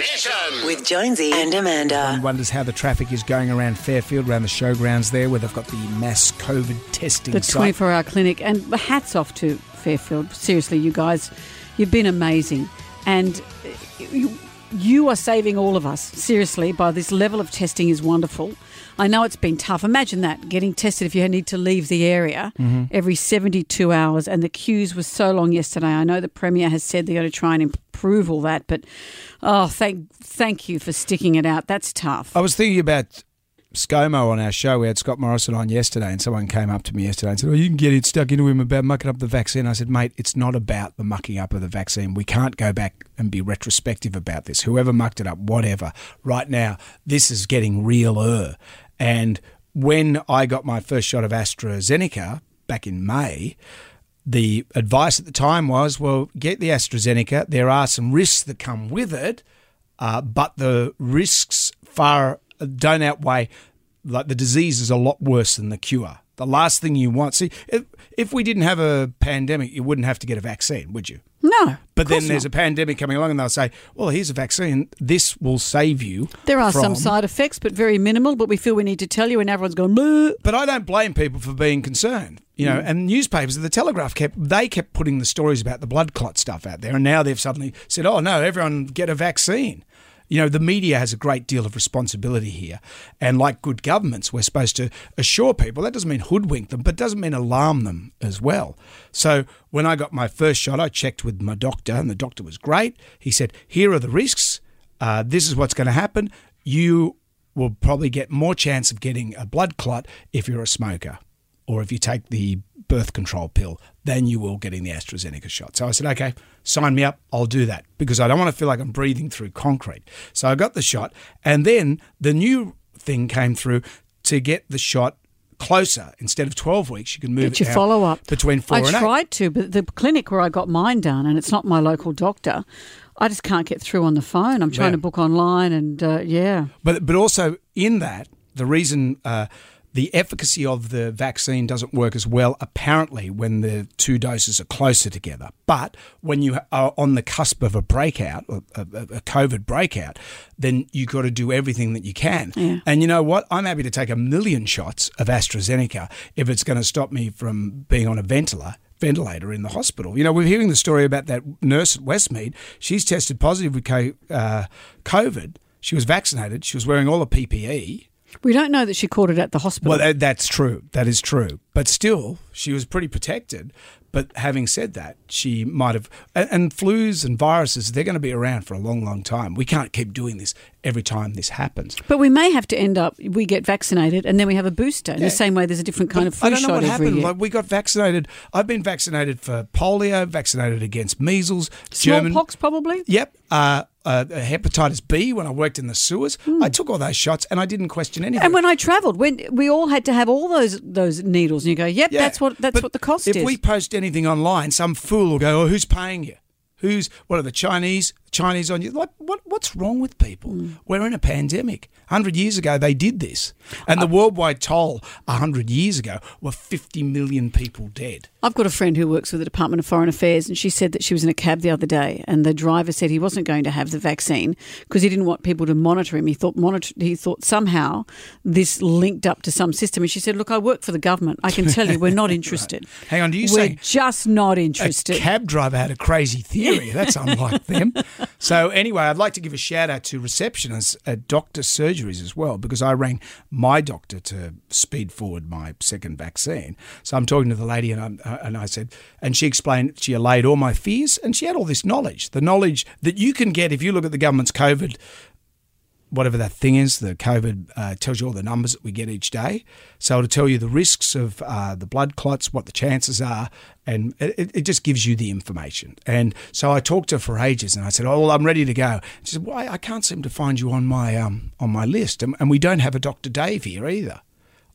Mission. With Jonesy and Amanda. One wonders how the traffic is going around Fairfield, around the showgrounds there, where they've got the mass COVID testing the site. 24 hour clinic. And hats off to Fairfield. Seriously, you guys, you've been amazing. And uh, you, you are saving all of us, seriously, by this level of testing is wonderful. I know it's been tough. Imagine that, getting tested if you need to leave the area Mm-hmm. every 72 hours. And the queues were so long yesterday. I know the Premier has said they're going to try and improve all that. But, oh, thank, thank you for sticking it out. That's tough. I was thinking about ScoMo on our show. We had Scott Morrison on yesterday, and someone came up to me yesterday and said, "Oh, you can get it stuck into him about mucking up the vaccine." I said, "Mate, it's not about the mucking up of the vaccine. We can't go back and be retrospective about this. Whoever mucked it up, whatever. Right now, this is getting realer." And when I got my first shot of AstraZeneca back in May, the advice at the time was, well, get the AstraZeneca. There are some risks that come with it, uh, but the risks far don't outweigh. Like the disease is a lot worse than the cure. The last thing you want, see, if, if we didn't have a pandemic, you wouldn't have to get a vaccine, would you? No. But then there's a pandemic coming along, and they'll say, "Well, here's a vaccine. This will save you." There are some side effects, but very minimal. But we feel we need to tell you, and everyone's going, "Bleh." But I don't blame people for being concerned. You Mm. know, and newspapers, the Telegraph kept they kept putting the stories about the blood clot stuff out there, and now they've suddenly said, "Oh no, everyone get a vaccine." You know, the media has a great deal of responsibility here, and like good governments, we're supposed to assure people. That doesn't mean hoodwink them, but doesn't mean alarm them as well. So when I got my first shot, I checked with my doctor, and the doctor was great. He said, "Here are the risks. Uh, this is what's going to happen. You will probably get more chance of getting a blood clot if you're a smoker or if you take the birth control pill than you will getting the AstraZeneca shot. So I said, okay, sign me up. I'll do that because I don't want to feel like I'm breathing through concrete. So I got the shot. And then the new thing came through to get the shot closer. Instead of 12 weeks, you can move Get it your follow up. between four I and eight. tried to, but the clinic where I got mine done, and it's not my local doctor. I just can't get through on the phone. I'm trying Yeah. to book online, and uh, yeah, But but also in that, the reason uh, the efficacy of the vaccine doesn't work as well apparently when the two doses are closer together. But when you are on the cusp of a breakout, a, COVID breakout, then you've got to do everything that you can. Yeah. And you know what? I'm happy to take a million shots of AstraZeneca if it's going to stop me from being on a ventilator ventilator in the hospital. You know, we're hearing the story about that nurse at Westmead. She's tested positive with uh, COVID. She was vaccinated. She was wearing all the PPE. We don't know that she caught it at the hospital. Well, that, that's true. That is true. But still, she was pretty protected. But having said that, she might have. And, and flus and viruses, they're going to be around for a long, long time. We can't keep doing this every time this happens. but we may have to end up. We get vaccinated, and then we have a booster. In Yeah. the same way, there's a different kind of flu I don't know what happened. Like we got vaccinated. I've been vaccinated for polio, vaccinated against measles, German. Smallpox, probably. Yep. Uh, uh, hepatitis B when I worked in the sewers. Hmm. I took all those shots and I didn't question anything. And when I travelled, when we all had to have all those those needles, and you go, "Yep, Yeah, that's what that's but what the cost if is." If we post anything online, some fool will go, "Oh, who's paying you? Who's what are the Chinese? Chinese on you? Like what? What's wrong with people? Hmm. We're in a pandemic. Hundred years ago, they did this, and the worldwide toll hundred years ago were fifty million people dead. I've got a friend who works with the Department of Foreign Affairs, and she said that she was in a cab the other day, and the driver said he wasn't going to have the vaccine because he didn't want people to monitor him. He thought monitor, he thought somehow this linked up to some system, and she said, "Look, I work for the government. I can tell you, we're not interested. Hang on, do you we're say just not interested. a interested." cab driver had a crazy theory. That's unlike them. So anyway, I'd like to give a shout out to receptionists at doctor surgeries as well, because I rang my doctor to speed forward my second vaccine. So I'm talking to the lady, and, I'm, uh, and I said, and she explained, she allayed all my fears, and she had all this knowledge, the knowledge that you can get if you look at the government's COVID whatever that thing is, the COVID uh, tells you all the numbers that we get each day. So it'll tell you the risks of uh, the blood clots, what the chances are, and it, it just gives you the information. And so I talked to her for ages, and I said, "Oh, well, I'm ready to go." She said, "Well, I, can't seem to find you on my um, on my list, and, and we don't have a Dr. Dave here either."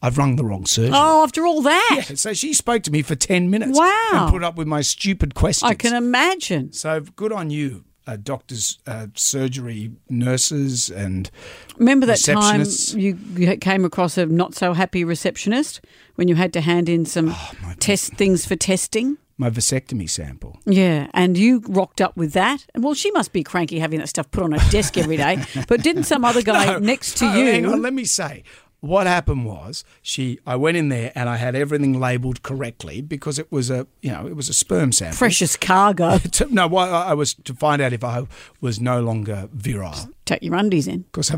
I've rung the wrong surgeon. oh, after all that, Yeah, so she spoke to me for 10 minutes Wow. and put up with my stupid questions. I can imagine. So good on you, uh, doctors, uh, surgery nurses, and Remember that time you, you came across a not so happy receptionist when you had to hand in some Oh, test things for testing? my vasectomy sample. Yeah, and you rocked up with that. And well, she must be cranky having that stuff put on her desk every day. But didn't some other guy No, next to no, you? Hang on, let me say. What happened was she. I went in there and I had everything labelled correctly because it was a you know it was a sperm sample. Precious cargo. To, no, why I was to find out if I was no longer virile. Take your undies in. Because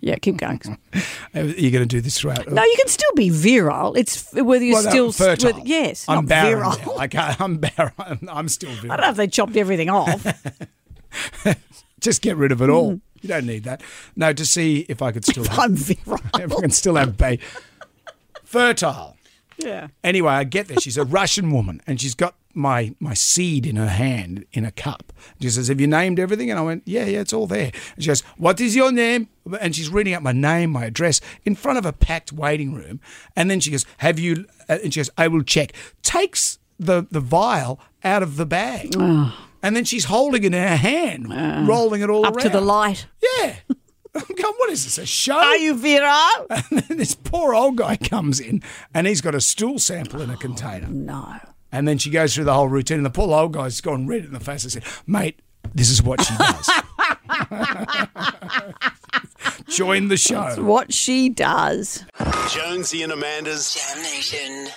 Yeah, keep going. you're going to do this throughout. No, you can still be virile. It's whether you're Well, still fertile. whether- yes, I'm barren. virile. I, I'm barren. I'm still I don't know if they chopped everything off. Just get rid of it all. Mm. You don't need that. No, to see if I could still have, I'm virile. if I can still have baby. Fertile. Yeah. Anyway, I get there. She's a Russian woman, and she's got my my seed in her hand in a cup. She says, "Have you named everything?" And I went, "Yeah, yeah, it's all there." And she goes, "What is your name?" And she's reading out my name, my address in front of a packed waiting room. And then she goes, "Have you?" uh, And she goes, "I will check." Takes the the vial out of the bag, and then she's holding it in her hand, ah. rolling it all Up to the light. Yeah. I'm what is this? A show? Are you virile? And then this poor old guy comes in and he's got a stool sample in a oh, container. No. And then she goes through the whole routine, and the poor old guy's gone red in the face. I said, Mate, this is what she does. Join the show. What she does. Jonesy and Amanda's Jam Nation.